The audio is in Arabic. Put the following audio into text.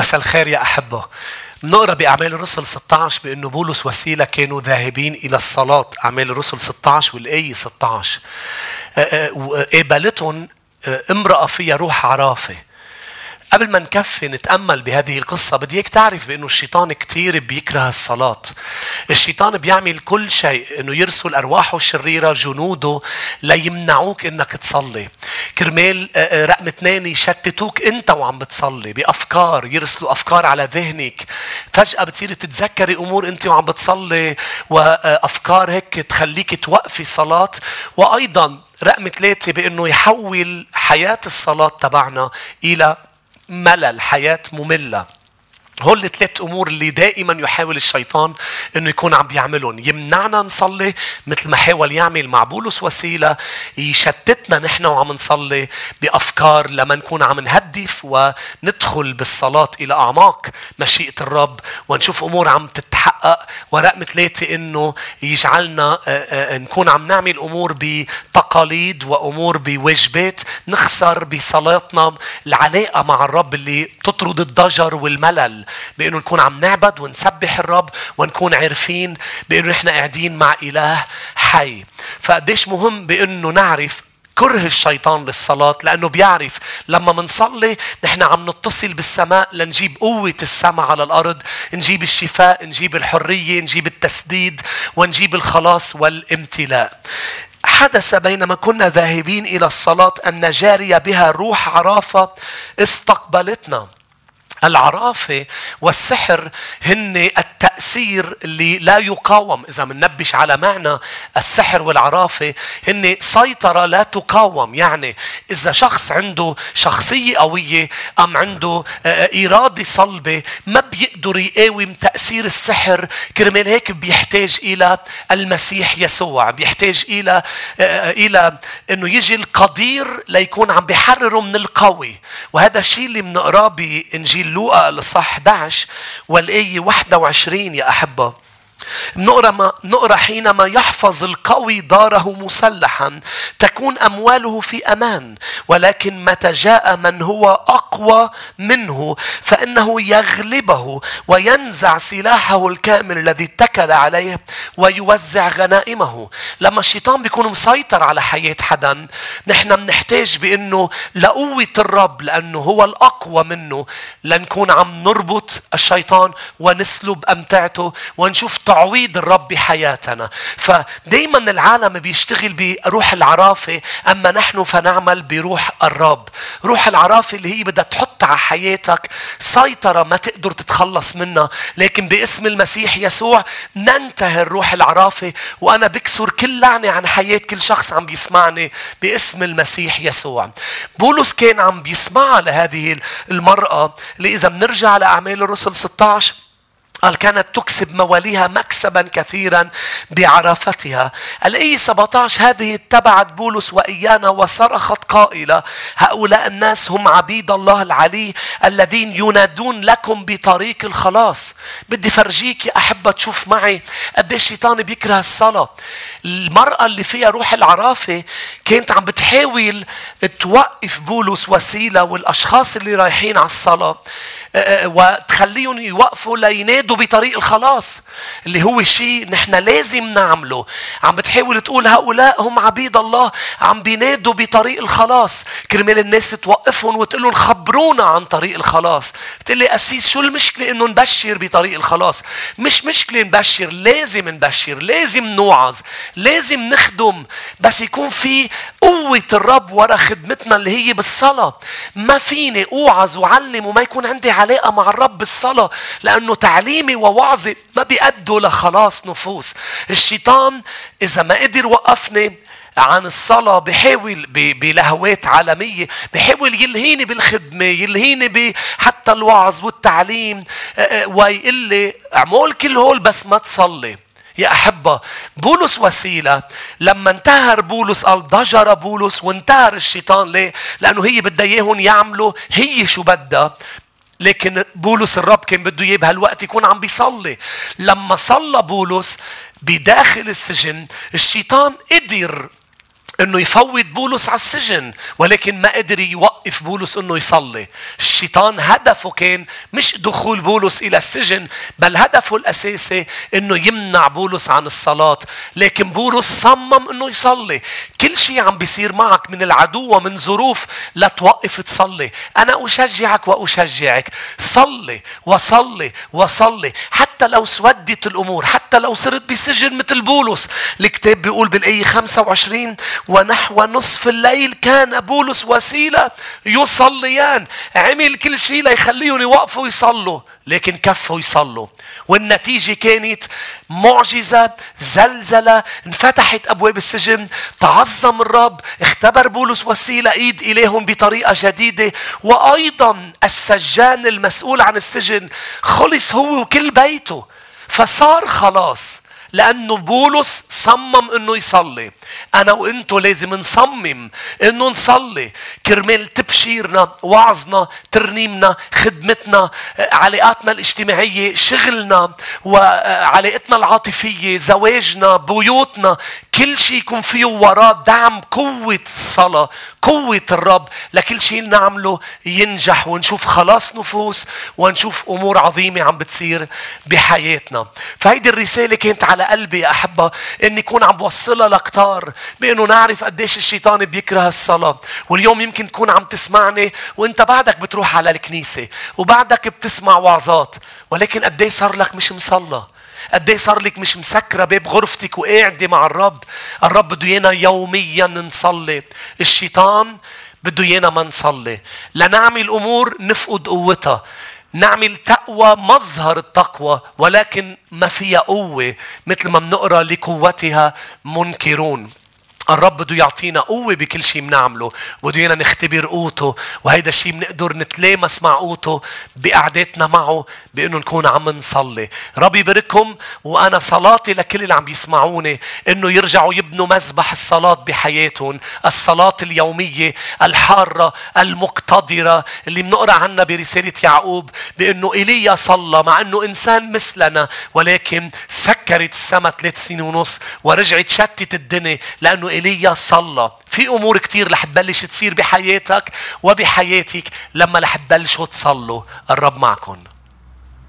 مساء الخير يا أحبة. بنقرا بأعمال الرسل 16 بأنه بولس وسيلة كانوا ذاهبين إلى الصلاة. أعمال الرسل 16 والآية 16 قابلتهم امرأة فيها روح عرافة. قبل ما نكفي نتأمل بهذه القصة بدي إياك تعرف بأنه الشيطان كتير بيكره الصلاة. الشيطان بيعمل كل شيء أنه يرسل أرواحه الشريرة جنوده ليمنعوك أنك تصلي. كرمال رقم اثنين يشتتوك أنت وعم بتصلي بأفكار يرسلوا أفكار على ذهنك. فجأة بتصيري تتذكري أمور أنت وعم بتصلي وأفكار هيك تخليك توقفي صلاة. وأيضا رقم ثلاثة بأنه يحول حياة الصلاة تبعنا إلى ملل حياة مملة. هول الثلاث أمور اللي دائما يحاول الشيطان إنه يكون عم بيعملهم. يمنعنا نصلي مثل ما حاول يعمل مع بولس وسيلة يشتتنا نحن وعم نصلي بأفكار لما نكون عم نهدف وندخل بالصلاة إلى أعماق مشيئة الرب ونشوف أمور عم تتحقق. ورقم ثلاثة إنه يجعلنا نكون عم نعمل أمور بتقاليد وأمور بواجبات نخسر بصلاتنا العلاقة مع الرب اللي تطرد الضجر والملل. بأنه نكون عم نعبد ونسبح الرب ونكون عارفين بأنه نحن قاعدين مع إله حي. فقديش مهم بأنه نعرف كره الشيطان للصلاة لأنه بيعرف لما منصلي نحن عم نتصل بالسماء لنجيب قوة السماء على الأرض نجيب الشفاء نجيب الحرية نجيب التسديد ونجيب الخلاص والامتلاء. حدث بينما كنا ذاهبين إلى الصلاة أن جارية بها روح عرافة استقبلتنا. العرافة والسحر هن التأثير اللي لا يقاوم. إذا منبش على معنى السحر والعرافة هن سيطرة لا تقاوم. يعني إذا شخص عنده شخصية قوية أم عنده إرادة صلبة ما بيقدر يقاوم تأثير السحر. كرمال هيك بيحتاج إلى المسيح يسوع بيحتاج إلى إلى إنه يجي القدير ليكون عم بيحرره من القوي. وهذا الشيء اللي بنقراه بإنجيل لوقا الإصحاح 11 والآية 21 يا أحبة. نقرأ ما نقرأ حينما يحفظ القوي داره مسلحا تكون أمواله في أمان ولكن متى جاء من هو أقوى منه فإنه يغلبه وينزع سلاحه الكامل الذي اتكل عليه ويوزع غنائمه. لما الشيطان بيكون مسيطر على حياة حدا نحن بنحتاج بإنه لقوة الرب لأنه هو الأقوى منه. لنكون عم نربط الشيطان ونسلب أمتعته ونشوف تعويض الرب بحياتنا. فدايما العالم بيشتغل بروح العرافة أما نحن فنعمل بروح الرب. روح العرافة اللي هي بدها تحط على حياتك سيطرة ما تقدر تتخلص منها. لكن باسم المسيح يسوع ننتهي الروح العرافة وأنا بكسر كل لعنة عن حياة كل شخص عم بيسمعني باسم المسيح يسوع. بولس كان عم بيسمعها لهذه المرأة اللي إذا بنرجع لأعمال الرسل 16 قال كانت تكسب مواليها مكسبا كثيرا بعرافتها الآية 17 هذه اتبعت بولس وإيانا وصرخت قائلة هؤلاء الناس هم عبيد الله العلي الذين ينادون لكم بطريق الخلاص. بدي فرجيك يا أحبة تشوف معي قد الشيطان بيكره الصلاة. المرأة اللي فيها روح العرافة كانت عم بتحاول توقف بولس وسيلة والأشخاص اللي رايحين على الصلاة وتخليهم يوقفوا لينادوا بطريق الخلاص اللي هو شيء نحن لازم نعمله. عم بتحاول تقول هؤلاء هم عبيد الله عم بينادوا بطريق الخلاص. كرمال الناس توقفهم وتقول لهم خبرونا عن طريق الخلاص. بتقول لي أسيس شو المشكلة إنه نبشر بطريق الخلاص؟ مش مشكلة نبشر لازم نبشر لازم نوعظ لازم نخدم بس يكون في قوة الرب ورا خدمتنا اللي هي بالصلاة. ما فيني أوعظ وعلم وما يكون عندي علاقة مع الرب بالصلاة لأنه تعليمي ووعظي ما بيأدوا لخلاص نفوس. الشيطان إذا ما قدر وقفني عن الصلاة بحاول بلهوات عالمية بحاول يلهيني بالخدمة يلهيني بحتى الوعظ والتعليم ويقول لي اعمل كل هول بس ما تصلي. يا أحبة بولس وسيلة. لما انتهر بولس قال ضجر بولس وانتهر الشيطان. ليه؟ لأنه هي بدها إياهم يعملوا هي شو بدها. لكن بولس الرب كان بده إياه بهالوقت يكون عم بيصلي. لما صلى بولس بداخل السجن الشيطان قدر إنه يفوت بولس على السجن ولكن ما قدر يوقف بولس إنه يصلي. الشيطان هدفه كان مش دخول بولس إلى السجن بل هدفه الأساسي إنه يمنع بولس عن الصلاة. لكن بولس صمم إنه يصلي. كل شيء عم بيصير معك من العدو ومن ظروف لا توقف تصلي. أنا أشجعك وأشجعك. صلي وصلي وصلي. حتى لو سودت الأمور حتى لو صرت بسجن مثل بولس. الكتاب بيقول بالآية 25 ونحو نصف الليل كان بولس وسيلة يصليان. عمل كل شيء ليخليهم يوقفوا يصلوا لكن كفوا يصلوا. والنتيجة كانت معجزة زلزلة انفتحت أبواب السجن تعظم الرب اختبر بولس وسيلة إيد إليهم بطريقة جديدة. وأيضا السجان المسؤول عن السجن خلص هو وكل بيته. فصار خلاص. لأنه بولس صمم أنه يصلي. أنا وأنتو لازم نصمم أنه نصلي. كرمال تبشيرنا وعظنا ترنيمنا خدمتنا علاقاتنا الاجتماعية شغلنا وعلاقتنا العاطفية زواجنا بيوتنا كل شيء يكون فيه وراه دعم قوة الصلاة قوة الرب. لكل شيء نعمله ينجح ونشوف خلاص نفوس ونشوف أمور عظيمة عم بتصير بحياتنا. فهيدي الرسالة كانت على قلبي يا أحبة إني أكون عم بوصلها لكتار بأنه نعرف قديش الشيطان بيكره الصلاة. واليوم يمكن تكون عم تسمعني وأنت بعدك بتروح على الكنيسة وبعدك بتسمع وعظات ولكن قديش صار لك مش مصلى؟ قد إيه صار لك مش مسكرة باب غرفتك وقاعدة مع الرب؟ الرب بده إيانا يوميا نصلي. الشيطان بده إيانا ما نصلي. لنعمل أمور نفقد قوتها. نعمل تقوى مظهر التقوى ولكن ما فيها قوة مثل ما بنقرأ لقوتها منكرون. الرب بده يعطينا قوة بكل شيء بنعمله بده يانا نختبر قوته وهيدا الشيء بنقدر نتلامس مع قوته بقعداتنا معه بأنه نكون عم نصلي. ربي يبارككم وأنا صلاتي لكل اللي عم يسمعوني أنه يرجعوا يبنوا مذبح الصلاة بحياتهم الصلاة اليومية الحارة المقتدرة اللي بنقرأ عنها برسالة يعقوب بأنه إيليا صلى مع أنه إنسان مثلنا ولكن سكرت السماء ثلاث سنين ونص ورجعت شتت الدنيا لأنه إيليا صلى. في أمور كتير رح تبلش تصير بحياتك وبحياتك. لما رح تبلشوا تصلوا الرب معكم